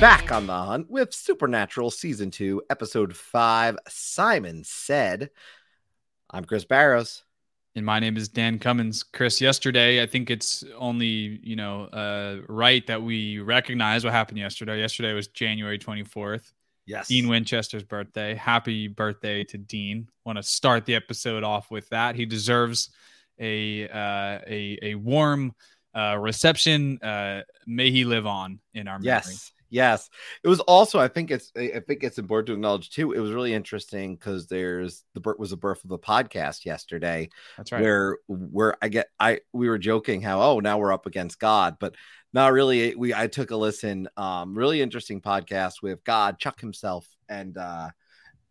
back on the hunt with Supernatural Season 2, Episode 5. Simon said, I'm Chris Barrows. And my name is Dan Cummins. Chris, yesterday, I think it's only, you know, uh, right that we recognize what happened yesterday. Yesterday was January 24th. Yes. Dean Winchester's birthday. Happy birthday to Dean. Want to start the episode off with that. He deserves a uh, a, a warm uh, reception. Uh, may he live on in our memory. Yes. Yes. It was also, I think it's, I think it's important to acknowledge too. It was really interesting because there's the birth was the birth of the podcast yesterday. That's right. Where, where I get, I, we were joking how, oh, now we're up against God, but not really. We, I took a listen, um, really interesting podcast with God, Chuck himself, and, uh,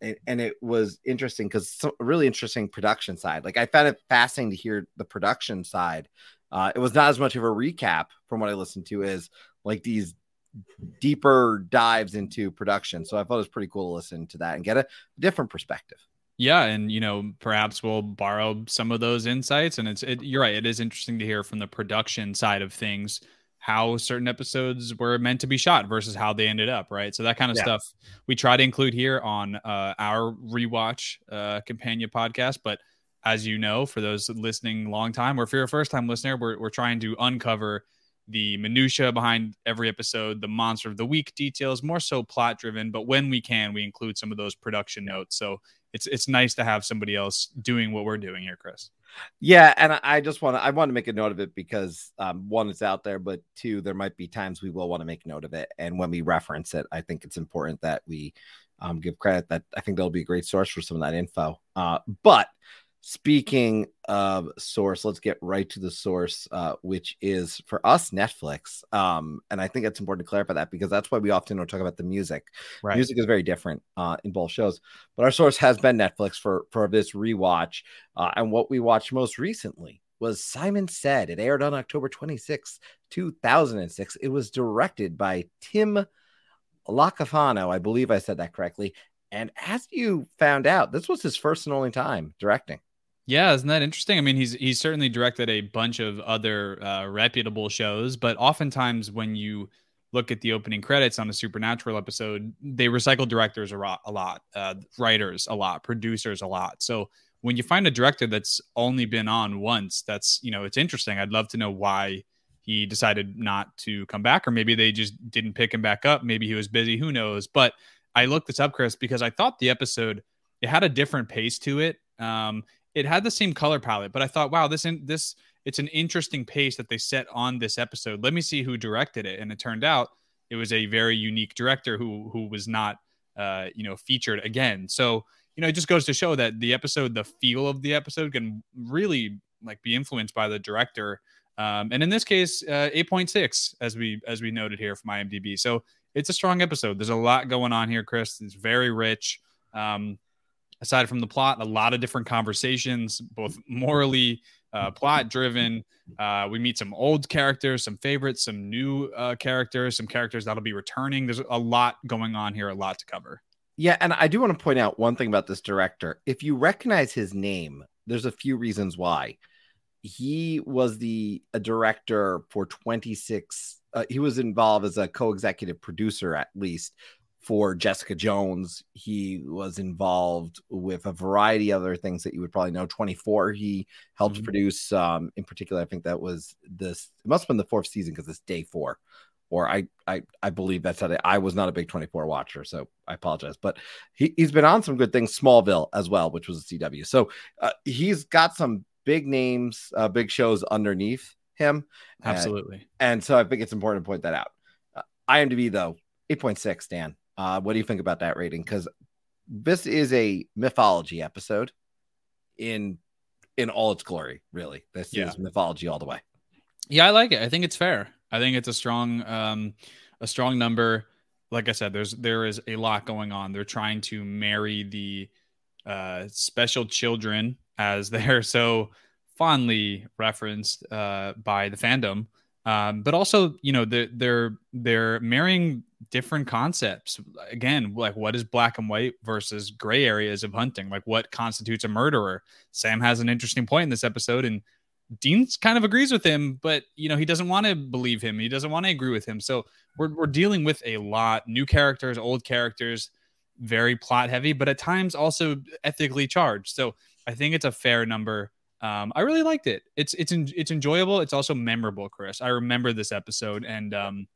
and, and it was interesting because really interesting production side. Like I found it fascinating to hear the production side. Uh, it was not as much of a recap from what I listened to as like these deeper dives into production. So I thought it was pretty cool to listen to that and get a different perspective. Yeah, and you know, perhaps we'll borrow some of those insights. And it's it, you're right; it is interesting to hear from the production side of things how certain episodes were meant to be shot versus how they ended up. Right, so that kind of yeah. stuff we try to include here on uh, our rewatch uh, companion podcast. But as you know, for those listening long time, or if you're a first time listener, we're we're trying to uncover the minutia behind every episode, the monster of the week details, more so plot driven. But when we can, we include some of those production notes. So it's it's nice to have somebody else doing what we're doing here, Chris. Yeah, and I just want to I want to make a note of it because um, one, it's out there, but two, there might be times we will want to make note of it, and when we reference it, I think it's important that we um, give credit. That I think that'll be a great source for some of that info. Uh, but Speaking of source, let's get right to the source, uh, which is for us Netflix. Um, and I think it's important to clarify that because that's why we often don't talk about the music. Right. Music is very different uh, in both shows, but our source has been Netflix for for this rewatch. Uh, and what we watched most recently was Simon Said. It aired on October 26, 2006. It was directed by Tim Iacofano. I believe I said that correctly. And as you found out, this was his first and only time directing. Yeah, isn't that interesting? I mean, he's he's certainly directed a bunch of other uh, reputable shows, but oftentimes when you look at the opening credits on a supernatural episode, they recycle directors a lot, a lot, uh, writers a lot, producers a lot. So when you find a director that's only been on once, that's you know it's interesting. I'd love to know why he decided not to come back, or maybe they just didn't pick him back up. Maybe he was busy. Who knows? But I looked this up, Chris, because I thought the episode it had a different pace to it. Um, it had the same color palette, but I thought, wow, this in, this it's an interesting pace that they set on this episode. Let me see who directed it, and it turned out it was a very unique director who who was not uh, you know featured again. So you know it just goes to show that the episode, the feel of the episode, can really like be influenced by the director. Um, and in this case, uh, 8.6 as we as we noted here from IMDb. So it's a strong episode. There's a lot going on here, Chris. It's very rich. Um, aside from the plot, a lot of different conversations, both morally, uh, plot driven. Uh, we meet some old characters, some favorites, some new uh, characters, some characters that'll be returning. There's a lot going on here, a lot to cover. Yeah, and I do want to point out one thing about this director. If you recognize his name, there's a few reasons why. He was the a director for 26. Uh, he was involved as a co-executive producer, at least, for Jessica Jones. He was involved with a variety of other things that you would probably know. 24, he helped mm-hmm. produce, um, in particular, I think that was this, it must have been the fourth season because it's day four. Or I, I, I believe that's how they. I was not a big 24 watcher, so I apologize. But he, he's been on some good things, Smallville as well, which was a CW. So uh, he's got some big names, uh, big shows underneath him. Absolutely. And, and so I think it's important to point that out. Uh, IMDb though, 8.6, Dan. Uh, what do you think about that rating? Because this is a mythology episode in in all its glory. Really, this yeah. is mythology all the way. Yeah, I like it. I think it's fair. I think it's a strong um, a strong number. Like I said, there's there is a lot going on. They're trying to marry the uh, special children as they're so fondly referenced uh, by the fandom um, but also you know they're they're they're marrying different concepts again like what is black and white versus gray areas of hunting like what constitutes a murderer sam has an interesting point in this episode and Dean's kind of agrees with him, but you know, he doesn't want to believe him. He doesn't want to agree with him. So we're we're dealing with a lot new characters, old characters, very plot heavy, but at times also ethically charged. So I think it's a fair number. Um, I really liked it. It's it's it's enjoyable. It's also memorable, Chris. I remember this episode, and um,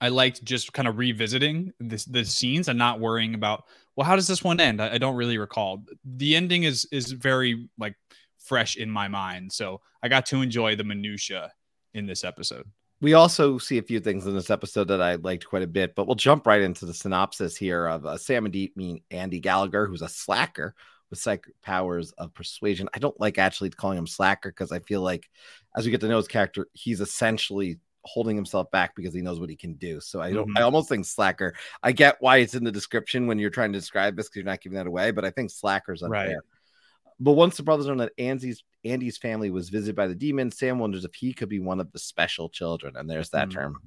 I liked just kind of revisiting this the scenes and not worrying about well, how does this one end? I, I don't really recall. The ending is is very like fresh in my mind. So I got to enjoy the minutia in this episode. We also see a few things in this episode that I liked quite a bit, but we'll jump right into the synopsis here of uh, Sam and Dean meet Andy Gallagher, who's a slacker with psychic powers of persuasion. I don't like actually calling him slacker because I feel like as we get to know his character, he's essentially holding himself back because he knows what he can do. So I don't, mm-hmm. I almost think slacker. I get why it's in the description when you're trying to describe this because you're not giving that away, but I think slacker's unfair. Right. But once the brothers learn that Andy's Andy's family was visited by the demon, Sam wonders if he could be one of the special children. And there's that mm-hmm. term.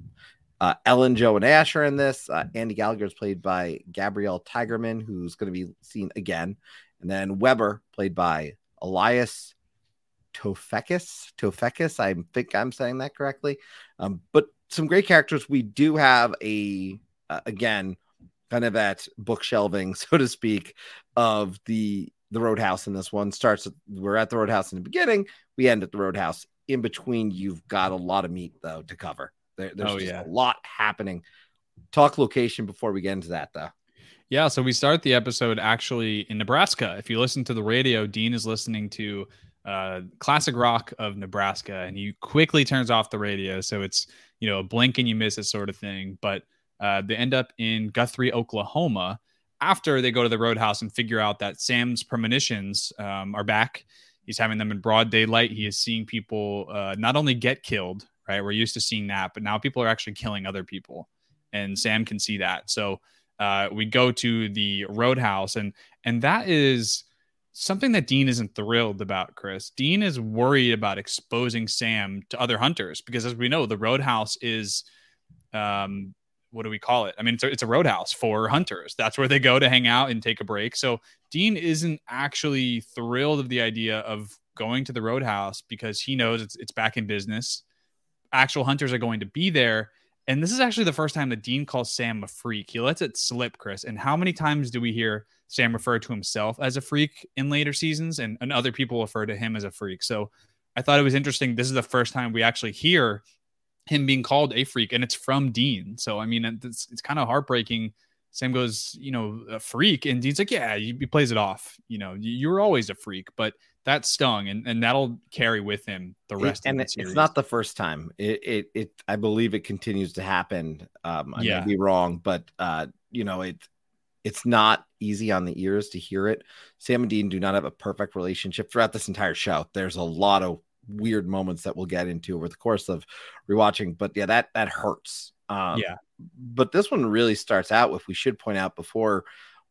Uh, Ellen, Jo, and Ash are in this. Uh, Andy Gallagher is played by Gabriel Tigerman, who's going to be seen again. And then Weber, played by Elias Toufexis. Toufexis, I think I'm saying that correctly. Um, but some great characters. We do have a, uh, again, kind of at bookshelving, so to speak, of the the roadhouse in this one starts we're at the roadhouse in the beginning we end at the roadhouse in between you've got a lot of meat though to cover there, there's oh, yeah. a lot happening talk location before we get into that though yeah so we start the episode actually in nebraska if you listen to the radio dean is listening to uh, classic rock of nebraska and he quickly turns off the radio so it's you know a blink and you miss it sort of thing but uh, they end up in guthrie oklahoma after they go to the roadhouse and figure out that Sam's premonitions um, are back. He's having them in broad daylight. He is seeing people uh, not only get killed, right? We're used to seeing that, but now people are actually killing other people, and Sam can see that. So uh, we go to the roadhouse, and and that is something that Dean isn't thrilled about. Chris Dean is worried about exposing Sam to other hunters because, as we know, the roadhouse is um, what do we call it? I mean, it's a, it's a roadhouse for hunters. That's where they go to hang out and take a break. So Dean isn't actually thrilled of the idea of going to the roadhouse because he knows it's it's back in business. Actual hunters are going to be there. And this is actually the first time that Dean calls Sam a freak. He lets it slip, Chris. And how many times do we hear Sam refer to himself as a freak in later seasons and, and other people refer to him as a freak? So I thought it was interesting. This is the first time we actually hear him being called a freak and it's from Dean. So I mean it's it's kind of heartbreaking. Sam goes, you know, a freak, and Dean's like, yeah, he, he plays it off. You know, you were always a freak, but that stung, and, and that'll carry with him the rest. It, and it's not the first time. It, it, it I believe it continues to happen. Um, I yeah. may be wrong, but uh, you know, it, it's not easy on the ears to hear it. Sam and Dean do not have a perfect relationship throughout this entire show. There's a lot of weird moments that we'll get into over the course of rewatching. But yeah, that that hurts. Um, yeah. But this one really starts out with we should point out before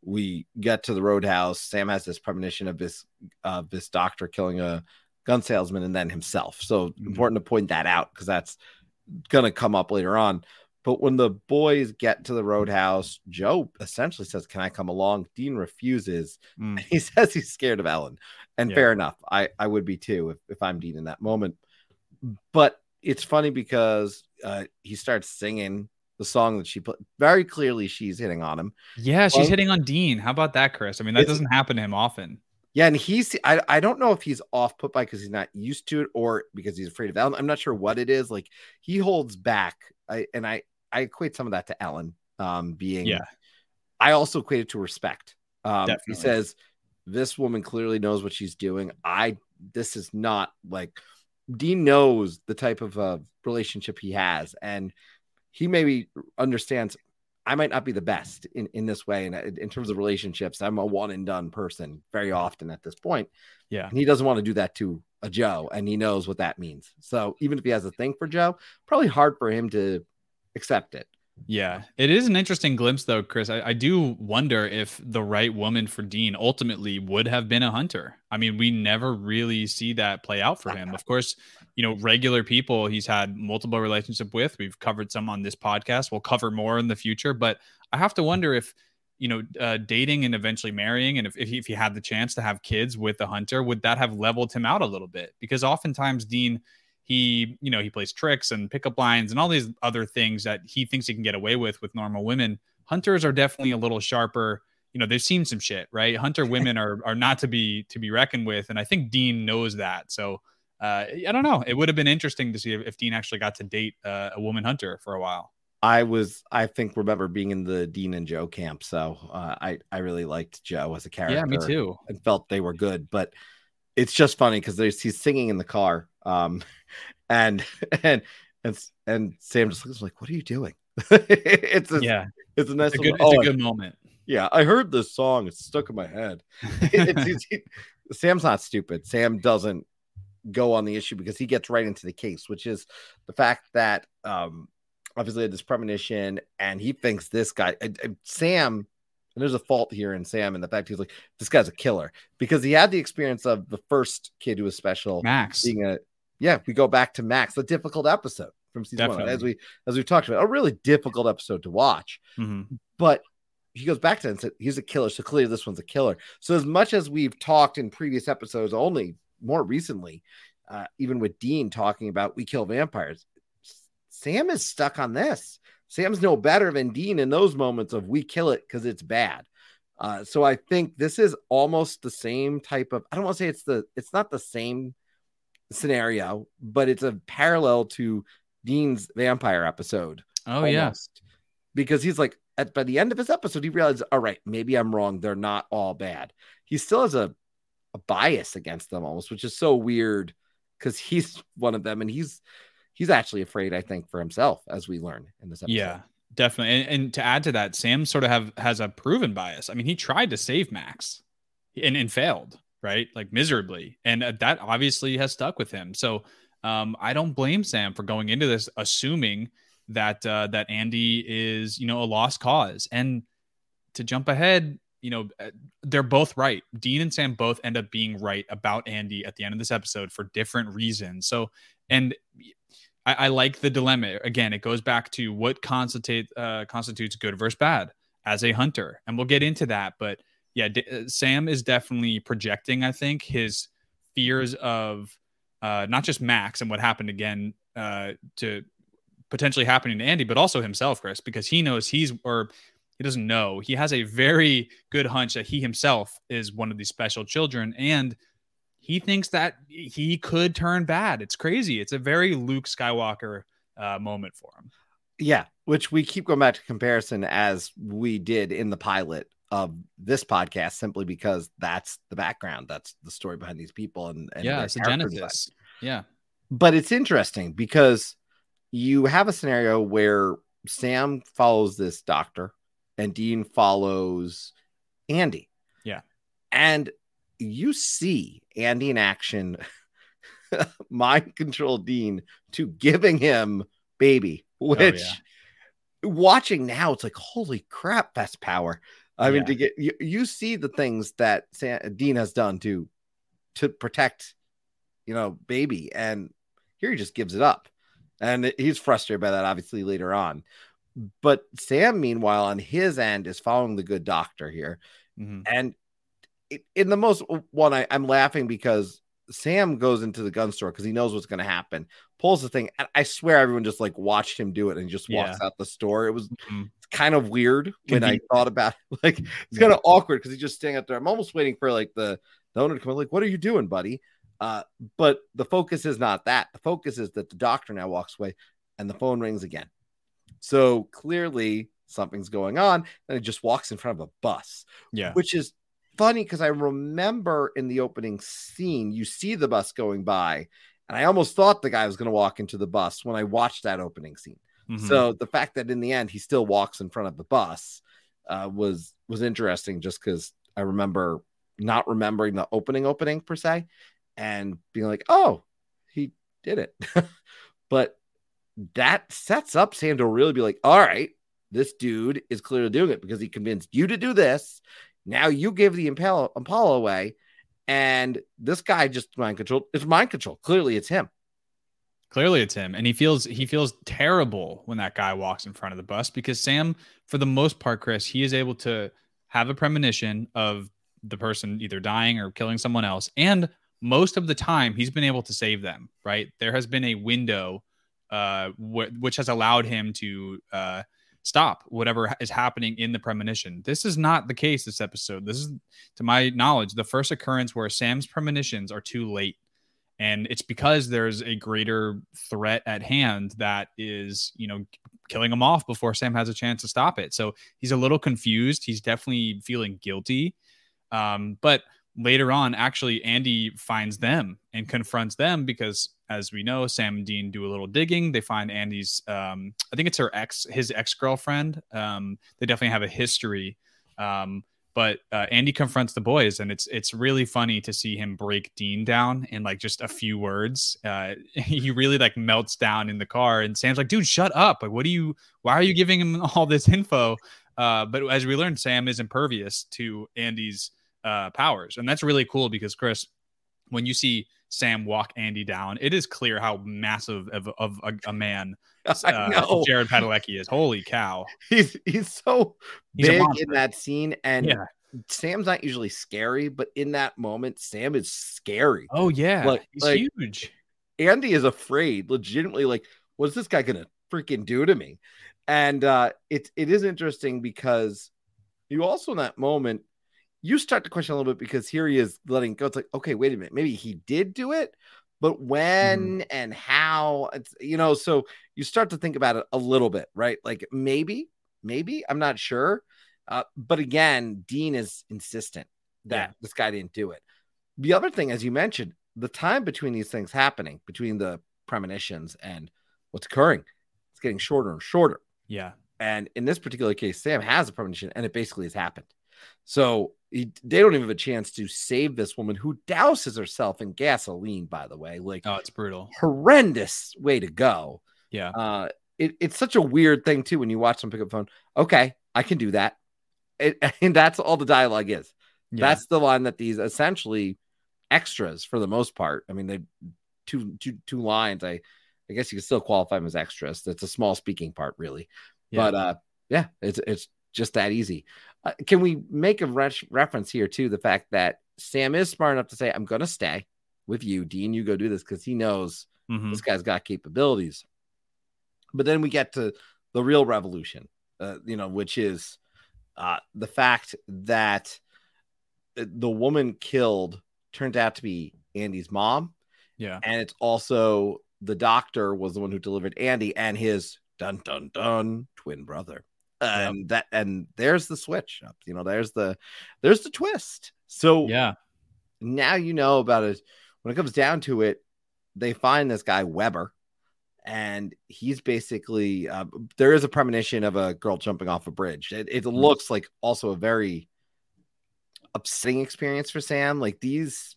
we get to the roadhouse, Sam has this premonition of this of uh, this doctor killing a gun salesman and then himself. So mm-hmm. important to point that out because that's gonna come up later on. But when the boys get to the roadhouse, Jo essentially says, Can I come along? Dean refuses. Mm. He says he's scared of Ellen. And yeah. fair enough. I, I would be too if, if I'm Dean in that moment. But it's funny because uh, he starts singing the song that she put very clearly she's hitting on him. Yeah, she's hitting on Dean. How about that, Chris? I mean, that doesn't happen to him often. Yeah, and he's I, I don't know if he's off put by because he's not used to it or because he's afraid of Ellen. I'm not sure what it is. Like he holds back. I and I I equate some of that to Ellen um, being. Yeah. I also equate it to respect. Um, he says, "This woman clearly knows what she's doing. I this is not like Dean knows the type of uh, relationship he has, and he maybe understands. I might not be the best in, in this way, and in, in terms of relationships, I'm a one and done person very often at this point. Yeah, and he doesn't want to do that to a Jo, and he knows what that means. So even if he has a thing for Jo, probably hard for him to accept it. Yeah, it is an interesting glimpse, though, Chris. I, I, do wonder if the right woman for Dean ultimately would have been a hunter. I mean, we never really see that play out for him. Of course, you know, regular people he's had multiple relationship with. We've covered some on this podcast. We'll cover more in the future, but I have to wonder if you know, uh, dating and eventually marrying, and if, if he, if he had the chance to have kids with the hunter, would that have leveled him out a little bit? Because oftentimes Dean, he, you know, he plays tricks and pickup lines and all these other things that he thinks he can get away with with normal women. Hunters are definitely a little sharper. You know, they've seen some shit, right? Hunter women are are not to be to be reckoned with, and I think Dean knows that. So uh, I don't know. It would have been interesting to see if, if Dean actually got to date uh, a woman hunter for a while. I was, I think, remember being in the Dean and Jo camp, so uh, I I really liked Jo as a character. Yeah, me too. And felt they were good, but it's just funny because he's singing in the car, um, and and and and Sam just looks like, "What are you doing?" it's a, yeah, it's a nice, it's a good, it's oh, a good moment. Yeah, I heard this song; it's stuck in my head. it's, it's, Sam's not stupid. Sam doesn't go on the issue because he gets right into the case, which is the fact that um, obviously had this premonition and he thinks this guy, Sam, and there's a fault here in Sam and the fact he's like, this guy's a killer because he had the experience of the first kid who was special, Max, being a yeah. We go back to Max, the difficult episode from season Definitely. one, as we as we've talked about, a really difficult episode to watch, mm-hmm. but he goes back to it and said he's a killer. So clearly, this one's a killer. So as much as we've talked in previous episodes, only more recently, uh, even with Dean talking about we kill vampires, Sam is stuck on this. Sam's no better than Dean in those moments of we kill it because it's bad. Uh, so I think this is almost the same type of. I don't want to say it's the. It's not the same scenario, but it's a parallel to Dean's vampire episode. Oh almost. yeah, because he's like at by the end of his episode, he realizes, all right, maybe I'm wrong. They're not all bad. He still has a a bias against them almost, which is so weird because he's one of them and he's he's actually afraid, I think, for himself as we learn in this episode. Yeah, definitely. And, and to add to that, Sam sort of have has a proven bias. I mean, he tried to save Max and, and failed, right? Like miserably. And uh, that obviously has stuck with him. So um, I don't blame Sam for going into this assuming that uh, that Andy is, you know, a lost cause. And to jump ahead, you know, uh, they're both right. Dean and Sam both end up being right about Andy at the end of this episode for different reasons. So, and I, I like the dilemma. Again, it goes back to what constitute, uh, constitutes good versus bad as a hunter. And we'll get into that. But yeah, D- uh, Sam is definitely projecting, I think, his fears of uh, not just Max and what happened again uh, to potentially happening to Andy, but also himself, Chris, because he knows he's, or he doesn't know. He has a very good hunch that he himself is one of these special children, and he thinks that he could turn bad. It's crazy. It's a very Luke Skywalker uh, moment for him. Yeah, which we keep going back to comparison as we did in the pilot of this podcast, simply because that's the background, that's the story behind these people, and, and yeah, it's genesis. Yeah, but it's interesting because you have a scenario where Sam follows this doctor and Dean follows Andy. Yeah. And you see Andy in action mind control Dean to giving him baby, which oh, yeah. watching now, it's like, holy crap, that's power. I yeah. mean, to get you, you see the things that Sam, Dean has done to to protect, you know, baby, and here he just gives it up, and he's frustrated by that, obviously later on. But Sam, meanwhile, on his end, is following the good doctor here. Mm-hmm. And in the most one, I, I'm laughing because Sam goes into the gun store because he knows what's going to happen, pulls the thing. And I swear everyone just like watched him do it and just walks yeah. out the store. It was mm-hmm. kind of weird when I thought about it. Like it's kind of awkward because he's just standing out there. I'm almost waiting for like the, the owner to come like, what are you doing, buddy? Uh, but the focus is not that. The focus is that the doctor now walks away and the phone rings again. So clearly something's going on. And it just walks in front of a bus. Yeah. Which is funny because I remember in the opening scene, you see the bus going by. And I almost thought the guy was going to walk into the bus when I watched that opening scene. Mm-hmm. So the fact that in the end he still walks in front of the bus uh, was was interesting just because I remember not remembering the opening opening per se and being like, oh, he did it. but that sets up Sam to really be like, all right, this dude is clearly doing it because he convinced you to do this. Now you give the Impala, Impala away, and this guy just mind control. It's mind control. Clearly, it's him. Clearly, it's him, and he feels he feels terrible when that guy walks in front of the bus because Sam, for the most part, Chris, he is able to have a premonition of the person either dying or killing someone else. And most of the time, he's been able to save them, right? There has been a window uh, wh- which has allowed him to uh, stop whatever is happening in the premonition. This is not the case this episode. This is, to my knowledge, the first occurrence where Sam's premonitions are too late. And it's because there's a greater threat at hand that is, you know, killing him off before Sam has a chance to stop it. So he's a little confused. He's definitely feeling guilty. Um, but later on, actually, Andy finds them and confronts them because, as we know, Sam and Dean do a little digging. They find Andy's, um, I think it's her ex, his ex girlfriend. Um, they definitely have a history. Um, but uh, Andy confronts the boys, and it's it's really funny to see him break Dean down in like just a few words. Uh, he really like melts down in the car, and Sam's like, "Dude, shut up! Like, what do you? Why are you giving him all this info?" Uh, but as we learned, Sam is impervious to Andy's uh, powers, and that's really cool because Chris, when you see Sam walk Andy down, it is clear how massive of, of a, a man uh, Jared Padalecki is. Holy cow! He's he's so he's big in that scene, and yeah. Sam's not usually scary, but in that moment, Sam is scary. Oh yeah, like, he's like, huge. Andy is afraid, legitimately. Like, what's this guy gonna freaking do to me? And uh, it it is interesting because you also in that moment you start to question a little bit because here he is letting go. It's like, okay, wait a minute, maybe he did do it, but when mm. and how? It's you know, so you start to think about it a little bit, right? Like maybe, maybe I'm not sure, uh, but again, Dean is insistent that yeah. this guy didn't do it. The other thing, as you mentioned, the time between these things happening, between the premonitions and what's occurring, it's getting shorter and shorter. Yeah. And in this particular case, Sam has a premonition and it basically has happened. So he, they don't even have a chance to save this woman who douses herself in gasoline, by the way. Like, oh, it's brutal. Horrendous way to go. Yeah. Uh, it, it's such a weird thing, too, when you watch them pick up phone. Okay, I can do that. It, and that's all the dialogue is. Yeah. That's the line that these essentially extras, for the most part. I mean, they two two two lines. I I guess you can still qualify them as extras. That's a small speaking part, really. Yeah. But uh, yeah, it's it's just that easy. Uh, can we make a re- reference here to the fact that Sam is smart enough to say, "I'm going to stay with you, Dean. You go do this," because he knows mm-hmm. this guy's got capabilities. But then we get to the real revolution, uh, you know, which is uh, the fact that the woman killed turned out to be Andy's mom. Yeah, and it's also the doctor was the one who delivered Andy and his dun dun dun twin brother and yep. that and there's the switch you know there's the there's the twist. So yeah. now you know about it. When it comes down to it they find this guy weber and he's basically uh, there is a premonition of a girl jumping off a bridge. It, it mm-hmm. looks like also a very upsetting experience for sam. Like these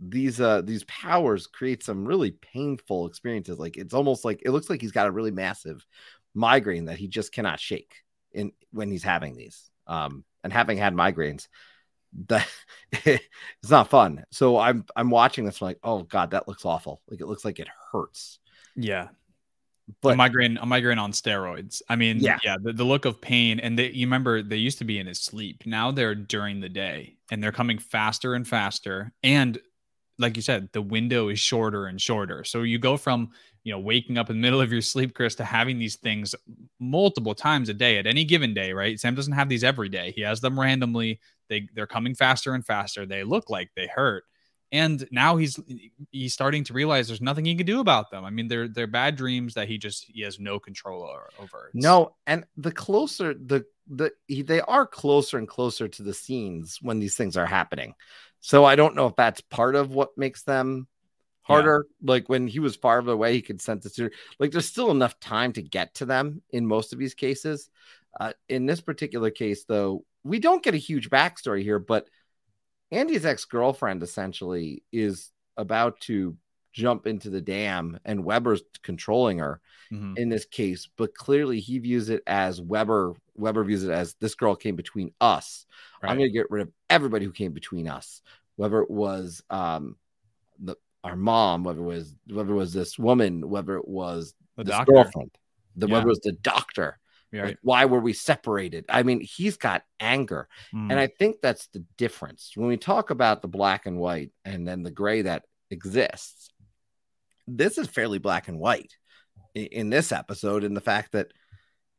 these uh these powers create some really painful experiences. Like it's almost like it looks like he's got a really massive migraine that he just cannot shake in when he's having these. Um, and having had migraines, that it's not fun. So I'm I'm watching this I'm like, oh god, that looks awful. Like it looks like it hurts. Yeah. But a migraine, a migraine on steroids. I mean, yeah, yeah the, the look of pain, and they, you remember they used to be in his sleep. Now they're during the day, and they're coming faster and faster. And like you said, the window is shorter and shorter. So you go from you know waking up in the middle of your sleep chris to having these things multiple times a day at any given day right? Sam doesn't have these every day. He has them randomly. They they're coming faster and faster. They look like they hurt. And now he's he's starting to realize there's nothing he can do about them. I mean they're they're bad dreams that he just he has no control over. It's, no and the closer the the he, they are closer and closer to the scenes when these things are happening so i don't know if that's part of what makes them harder. Yeah. Like when he was far away, he could sense it. Like there's still enough time to get to them in most of these cases. Uh, in this particular case, though, we don't get a huge backstory here, but Andy's ex girlfriend essentially is about to jump into the dam, and Weber's controlling her mm-hmm. in this case. But clearly, he views it as Weber. Weber views it as this girl came between us. Right. I'm going to get rid of everybody who came between us. Whether it was um, the our mom, whether it was whether it was this woman, whether it was the this doctor. girlfriend, the yeah. whether it was the doctor. Right. Like, why were we separated? I mean, he's got anger. Mm. And I think that's the difference. When we talk about the black and white and then the gray that exists, this is fairly black and white in, in this episode, in the fact that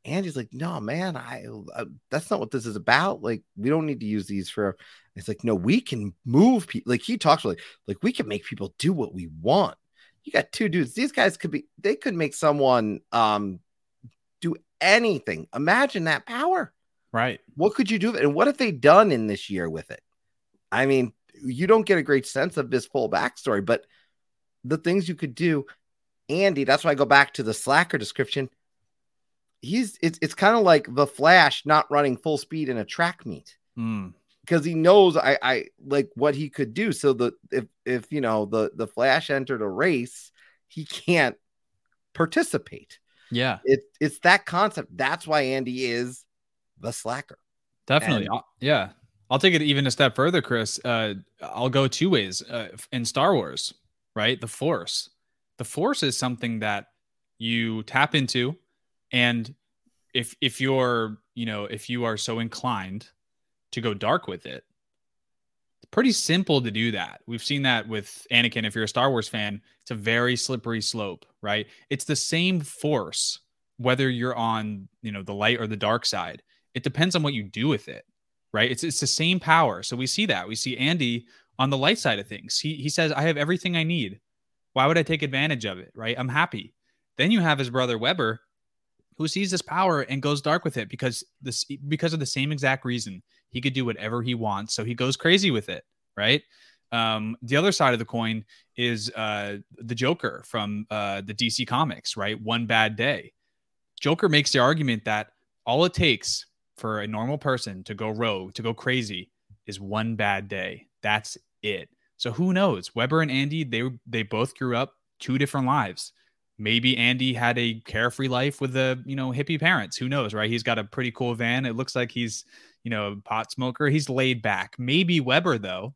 Andy's like, no, man, I uh, that's not what this is about. Like, we don't need to use these for. It's like, no, we can move people. Like he talks like, like we can make people do what we want. You got two dudes. These guys could be. They could make someone um do anything. Imagine that power. right. What could you do? And what have they done in this year with it? I mean, you don't get a great sense of this full backstory, but the things you could do, Andy, that's why I go back to the slacker description. He's it's it's kind of like the Flash not running full speed in a track meet Mm. because he knows I I like what he could do. So the if if you know the the Flash entered a race, he can't participate. Yeah, It it's that concept. That's why Andy is the slacker. definitely. And- yeah. I'll take it even a step further, Chris. Uh, I'll go two ways. Uh, in Star Wars, right? The Force. The Force is something that you tap into, and if if you're you know if you are so inclined to go dark with it, it's pretty simple to do that. We've seen that with Anakin. If you're a Star Wars fan, it's a very slippery slope, right? It's the same force whether you're on you know the light or the dark side. It depends on what you do with it, right? It's it's the same power. So we see that. We see Andy on the light side of things. He he says, "I have everything I need. Why would I take advantage of it? Right? I'm happy." Then you have his brother Weber, who sees this power and goes dark with it because this because of the same exact reason. He could do whatever he wants, so he goes crazy with it, right? Um, the other side of the coin is uh, the Joker from uh, the DC comics, right? One bad day. Joker makes the argument that all it takes for a normal person to go rogue, to go crazy, is one bad day. That's it. So who knows? Weber and Andy, they they both grew up two different lives. Maybe Andy had a carefree life with the you know hippie parents. Who knows, right? He's got a pretty cool van. It looks like he's you know a pot smoker. He's laid back. Maybe Weber though.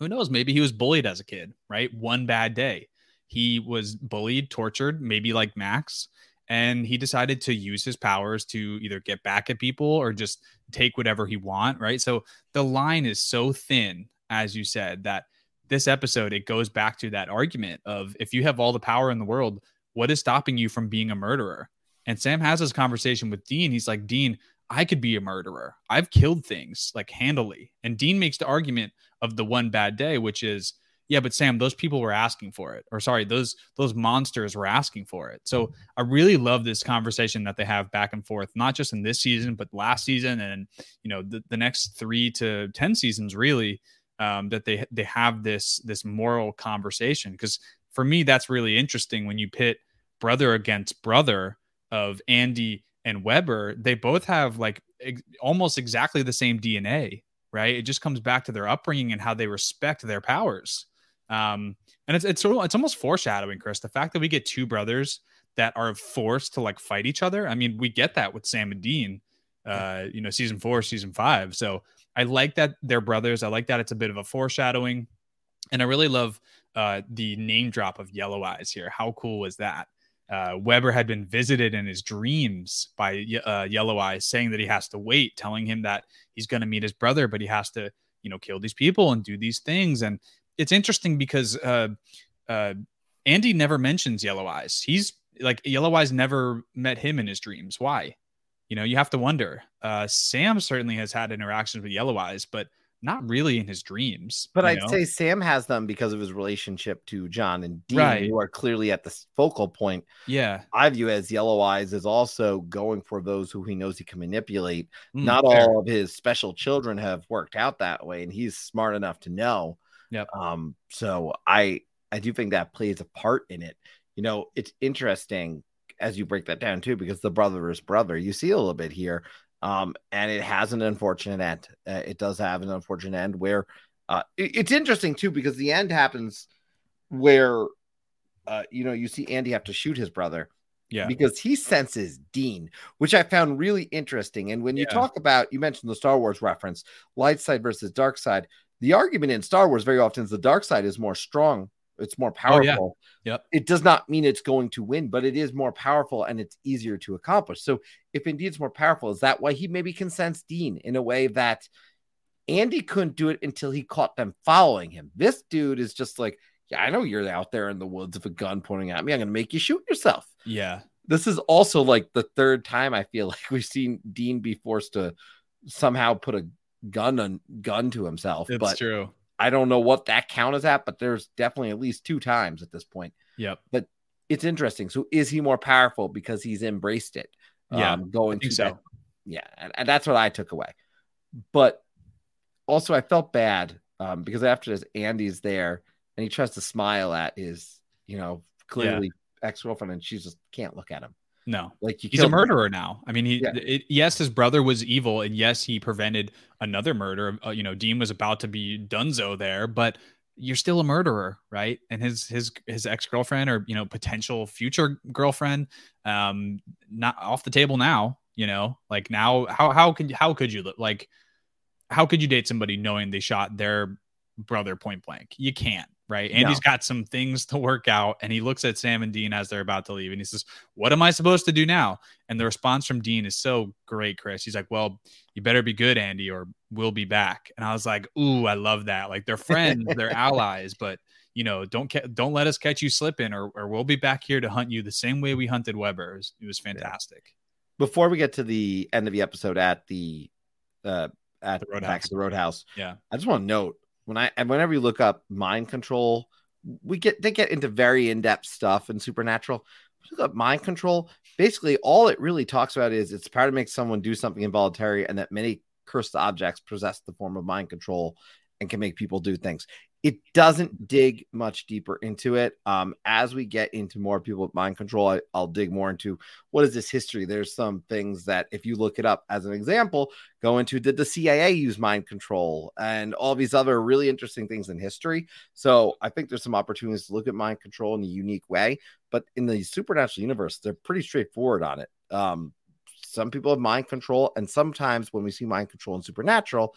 Who knows? Maybe he was bullied as a kid, right? One bad day. He was bullied, tortured, maybe like Max, and he decided to use his powers to either get back at people or just take whatever he want, right? So the line is so thin, as you said, that this episode it goes back to that argument of if you have all the power in the world, what is stopping you from being a murderer? And Sam has this conversation with Dean. He's like, Dean, I could be a murderer. I've killed things like handily. And Dean makes the argument of the one bad day, which is, yeah, but Sam, those people were asking for it. Or sorry, those those monsters were asking for it. So I really love this conversation that they have back and forth, not just in this season, but last season and you know the, the next three to ten seasons, really, um, that they they have this this moral conversation. Because for me, that's really interesting when you pit brother against brother of Andy and Weber. They both have like ex- almost exactly the same DNA, right? It just comes back to their upbringing and how they respect their powers. Um, and it's it's it's almost foreshadowing, Chris. The fact that we get two brothers that are forced to like fight each other. I mean, we get that with Sam and Dean, uh, you know, season four, season five. So I like that they're brothers. I like that it's a bit of a foreshadowing, and I really love uh, the name drop of Yellow Eyes here. How cool was that? Uh, Weber had been visited in his dreams by uh, Yellow Eyes, saying that he has to wait, telling him that he's going to meet his brother, but he has to, you know, kill these people and do these things. And it's interesting because uh, uh, Andy never mentions Yellow Eyes. He's like Yellow Eyes never met him in his dreams. Why? You know, you have to wonder. Uh, Sam certainly has had interactions with Yellow Eyes, but not really in his dreams. But I'd know? say Sam has them because of his relationship to John and Dean, Right. who are clearly at the focal point. yeah, I view as Yellow Eyes is also going for those who he knows he can manipulate. Mm, Not fair. all of his special children have worked out that way, and he's smart enough to know. Yep. Um, so I I do think that plays a part in it. You know, it's interesting as you break that down too, because the brother is brother. You see a little bit here. Um, and it has an unfortunate end. Uh, it does have an unfortunate end where uh, it- it's interesting too because the end happens where uh, you know you see Andy have to shoot his brother yeah, because he senses Dean, which I found really interesting. And when you Yeah. talk about, you mentioned the Star Wars reference, light side versus dark side. The argument in Star Wars very often is the dark side is more strong it's more powerful. Oh, yeah. Yep. It does not mean it's going to win, but it is more powerful and it's easier to accomplish. So if indeed it's more powerful, is that why he maybe can sense Dean in a way that Andy couldn't do it until he caught them following him? This dude is just like, yeah, I know you're out there in the woods with a gun pointing at me. I'm going to make you shoot yourself. Yeah. This is also like the third time I feel like we've seen Dean be forced to somehow put a gun on gun to himself. It's but true. I don't know what that count is at, but there's definitely at least two times at this point. Yep. But it's interesting. So is he more powerful because he's embraced it? Yeah, Um, going to so. that. Yeah. And, and that's what I took away. But also I felt bad um, because after this, Andy's there and he tries to smile at his, you know, clearly ex-girlfriend and she just can't look at him. No. Like He's a murderer now. I mean, he Yeah. it, yes, his brother was evil, and yes, he prevented another murder. Uh, you know, Dean was about to be Dunzo there, but you're still a murderer, right? And his his his ex girlfriend or you know potential future girlfriend, um, not off the table now. You know, like now, how how could how could you like? How could you date somebody knowing they shot their brother point blank? You can't, right? No. Andy's got some things to work out, and he looks at Sam and Dean as they're about to leave, and he says, "What am I supposed to do now?" And the response from Dean is so great, Chris. He's like, "Well, you better be good, Andy, or we'll be back." And I was like, "Ooh, I love that. Like they're friends, they're allies, but." You know, don't ca- don't let us catch you slipping, or, or we'll be back here to hunt you the same way we hunted Weber. It was, it was fantastic. before we get to the end of the episode at the uh at The Roadhouse. back the roadhouse Yeah. i just want to note when i and whenever you look up mind control we get they get into very in-depth stuff and supernatural. Look up mind control basically all it really talks about is it's power to make someone do something involuntary and that many cursed objects possess the form of mind control and can make people do things it doesn't dig much deeper into it. Um as we get into more people with mind control I, i'll dig more into what is this history? There's some things that if you look it up as an example go into did the cia use mind control? And all these other really interesting things in history. So i think there's some opportunities to look at mind control in a unique way but in the supernatural universe they're pretty straightforward on it. Um some people have mind control and sometimes when we see mind control in supernatural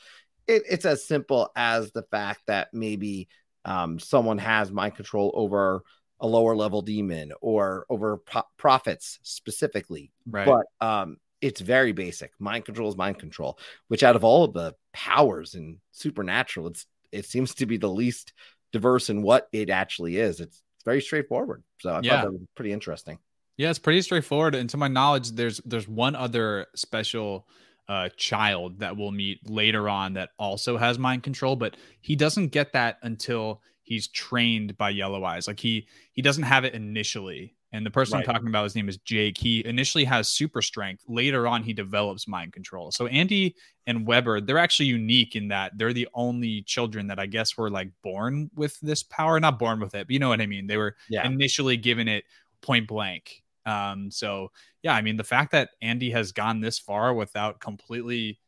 it, it's as simple as the fact that maybe um, someone has mind control over a lower level demon or over pro- prophets specifically Right. but um it's very basic mind control is mind control which out of all of the powers in supernatural it's it seems to be the least diverse in what it actually is it's very straightforward so i Yeah. thought that was pretty interesting Yeah, it's pretty straightforward. And to my knowledge, there's there's one other special uh, child that we'll meet later on that also has mind control, but he doesn't get that until he's trained by Yellow Eyes. Like he he doesn't have it initially. And the person Right. I'm talking about, his name is Jake. He initially has super strength. Later on, he develops mind control. So Andy and Weber, they're actually unique in that they're the only children that I guess were like born with this power. Not born with it, but you know what I mean. They were yeah initially given it point blank. Um, so yeah, I mean the fact that Andy has gone this far without completely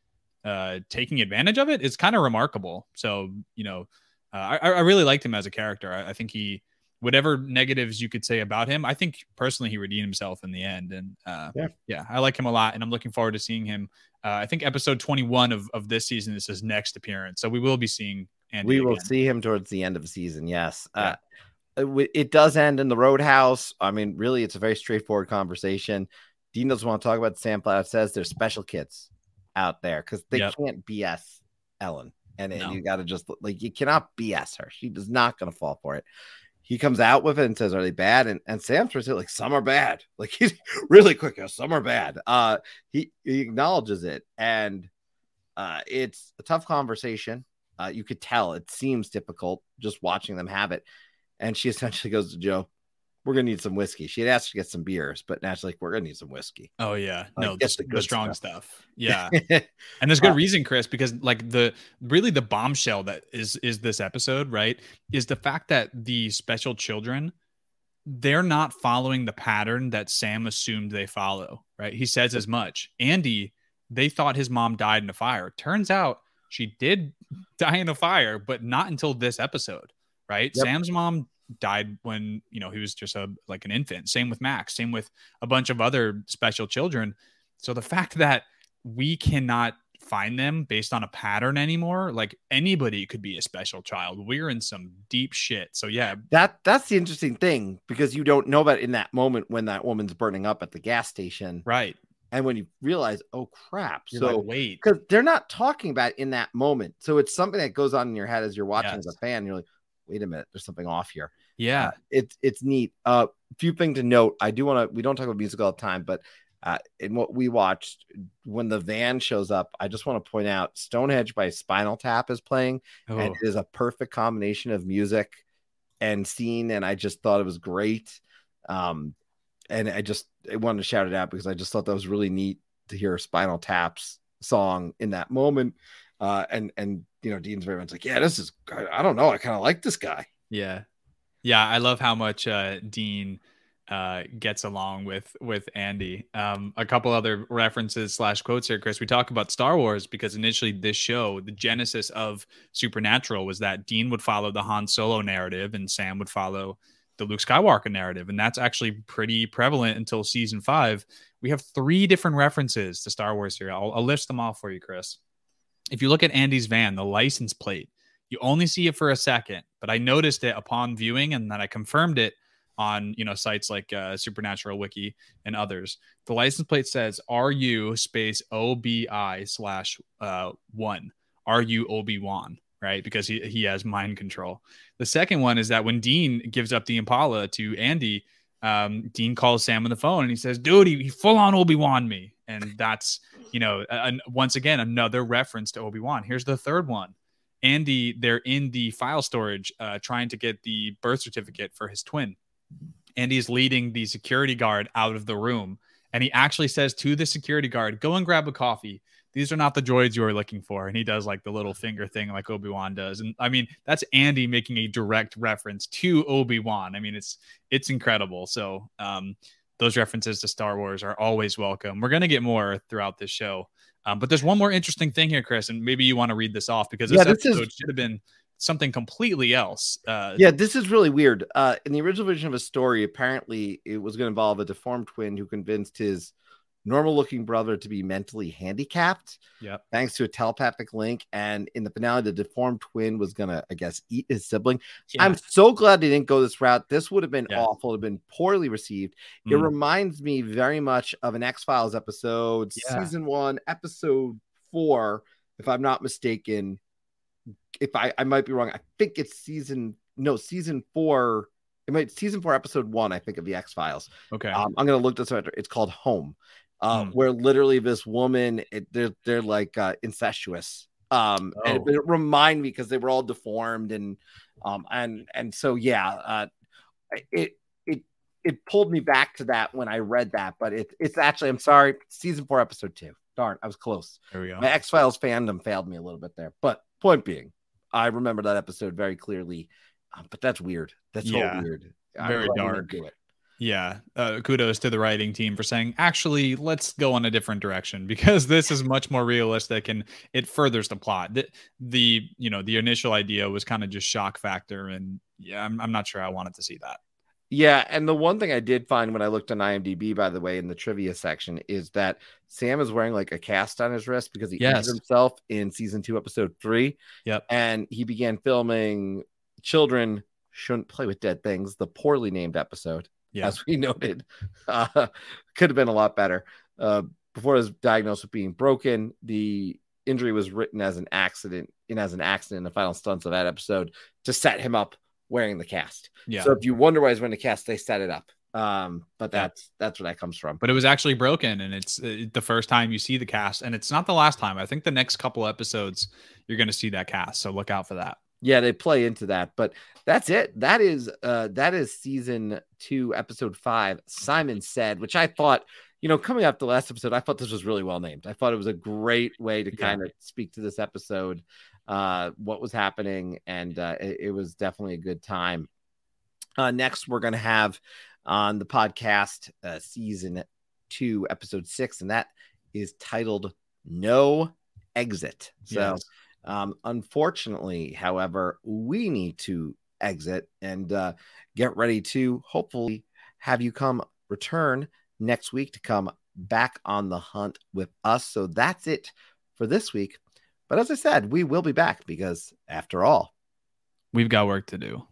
uh, taking advantage of it is kind of remarkable. So you know, uh, I, I really liked him as a character. I, I think he, whatever negatives you could say about him, I think personally he redeemed himself in the end. And uh, Yeah. yeah, I like him a lot, and I'm looking forward to seeing him. Uh, I think episode 21 of of this season is his next appearance, so we will be seeing Andy. we will again. see him towards the end of the season yes Yeah. Uh, it, does end in the roadhouse. I mean really it's a very straightforward conversation. Dean doesn't want to talk about sam Platt says there's special kids out there because they Yep. can't bs ellen and, and No. you got to just like you cannot bs her. She is not going to fall for it. He comes out with it and says are they bad? And, and sam throws it like some are bad. Like he's really quick some are bad. Uh he, he acknowledges it and uh it's a tough conversation. Uh, you could tell it seems difficult just watching them have it. And she essentially goes to Jo, We're gonna need some whiskey. She had asked to get some beers, but now she's like, We're gonna need some whiskey. Oh yeah, Like, no, the, the the strong stuff. stuff. Yeah. And there's good Uh, reason, Chris, because like the really the bombshell that is is this episode, right? Is the fact that the special children they're not following the pattern that Sam assumed they follow, right? He says as much. Andy, they thought his mom died in a fire. Turns out she did die in a fire, but not until this episode, right? Yep. Sam's mom died when, you know, he was just a like an infant. Same with Max, same with a bunch of other special children. So the fact that we cannot find them based on a pattern anymore. Like anybody could be a special child. We're in some deep shit. So yeah, that that's the interesting thing because you don't know about in that moment when that woman's burning up at the gas station, right? And when you realize, oh crap, You're so like, wait, because they're not talking about in that moment, so it's something that goes on in your head as you're watching Yes. as a fan. You're like, wait a minute, there's something off here. yeah, Uh, it's it's neat. Uh, few thing to note. I do want to. We don't talk about music all the time, but uh, in what we watched when the van shows up, I just want to point out Stonehenge by Spinal Tap is playing, and Oh, it is a perfect combination of music and scene. And I just thought it was great. Um, and I just I wanted to shout it out because I just thought that was really neat to hear Spinal Tap's song in that moment. Uh, and and you know, Dean's very much like, yeah, this is. I, I don't know. I kind of like this guy. yeah, yeah. I love how much uh, Dean uh, gets along with with Andy. Um, a couple other references slash quotes here, Chris. We talk about Star Wars because initially this show, the genesis of Supernatural, was that Dean would follow the Han Solo narrative and Sam would follow the Luke Skywalker narrative, and that's actually pretty prevalent until season five. We have three different references to Star Wars here. I'll, I'll list them all for you, Chris. If you look at Andy's van, the license plate, you only see it for a second, but I noticed it upon viewing, and then I confirmed it on you know sites like uh, Supernatural Wiki and others. The license plate says RU space OBI slash uh, one RU Obi Wan, right? Because he he has mind control. The second one is that when Dean gives up the Impala to Andy, um, Dean calls Sam on the phone and he says, "Dude, he, he full on Obi Wan me," and that's you know a- once again another reference to Obi Wan. Here's the third one. Andy, they're in the file storage uh, trying to get the birth certificate for his twin. Andy's leading the security guard out of the room. And he actually says to the security guard, Go and grab a coffee. These are not the droids you are looking for. And he does like the little finger thing like Obi Wan does. And I mean, that's Andy making a direct reference to Obi Wan. I mean, it's it's incredible. So um, those references to Star Wars are always welcome. We're gonna get more throughout this show. Um, but there's one more interesting thing here, Chris, and maybe you want to read this off because this Yeah, this is- episode should have been something completely else. Uh, Yeah, this is really weird. Uh, in the original version of a story, apparently it was going to involve a deformed twin who convinced his normal looking brother to be mentally handicapped Yep. thanks to a telepathic link. And in the finale, the deformed twin was going to, I guess, eat his sibling. Yeah. I'm so glad they didn't go this route. This would have been Yeah. awful, it would have been poorly received. It Mm. reminds me very much of an X Files episode, Yeah. season one, episode four, if I'm not mistaken. If I, I might be wrong, I think it's season no season four. It might season four, episode one. I think of the X Files. okay. Um, I'm gonna look this up. It's called Home, uh, Hmm. where literally this woman, it, they're they're like uh, incestuous. Um, and Oh. it, it remind me because they were all deformed and um and and so yeah, uh, it it it pulled me back to that when I read that, but it, it's actually I'm sorry, season four, episode two. Darn, I was close. there we go. My X Files fandom failed me a little bit there, but point being, I remember that episode very clearly. Um, but that's weird. That's Yeah. weird. Very dark. Do it. Yeah. Uh, kudos to the writing team for saying, actually, let's go in a different direction because this is much more realistic and it furthers the plot. The, the you know, the initial idea was kind of just shock factor. And yeah, I'm, I'm not sure I wanted to see that. Yeah, and the one thing I did find when I looked on IMDb, by the way, in the trivia section, is that Sam is wearing like a cast on his wrist because he Yes. injured himself in season two, episode three. Yep. And he began filming "Children Shouldn't Play with Dead Things," the poorly named episode, Yeah. as we noted. Uh, could have been a lot better. Uh, before his diagnosed with being broken, the injury was written as an accident, and as an accident in the final stunts of that episode to set him up wearing the cast. Yeah. So if you wonder why he's wearing the cast, they set it up. Um, but Yeah. that's that's where that comes from. but it was actually broken and it's uh, the first time you see the cast and it's not the last time i think the next couple episodes you're going to see that cast so look out for that Yeah, they play into that. But that's it. That is uh that is season two, episode five. Simon said, which I thought, you know, coming up the last episode, I thought this was really well named. I thought it was a great way to Yeah. kind of speak to this episode, uh, what was happening, and uh, it, it was definitely a good time. Uh, next, we're going to have on the podcast uh, season two, episode six, and that is titled No Exit. So, Yes. Um, unfortunately, however, we need to exit and uh, get ready to hopefully have you come return next week to come back on the hunt with us. So that's it for this week. But as I said, we will be back because after all, we've got work to do.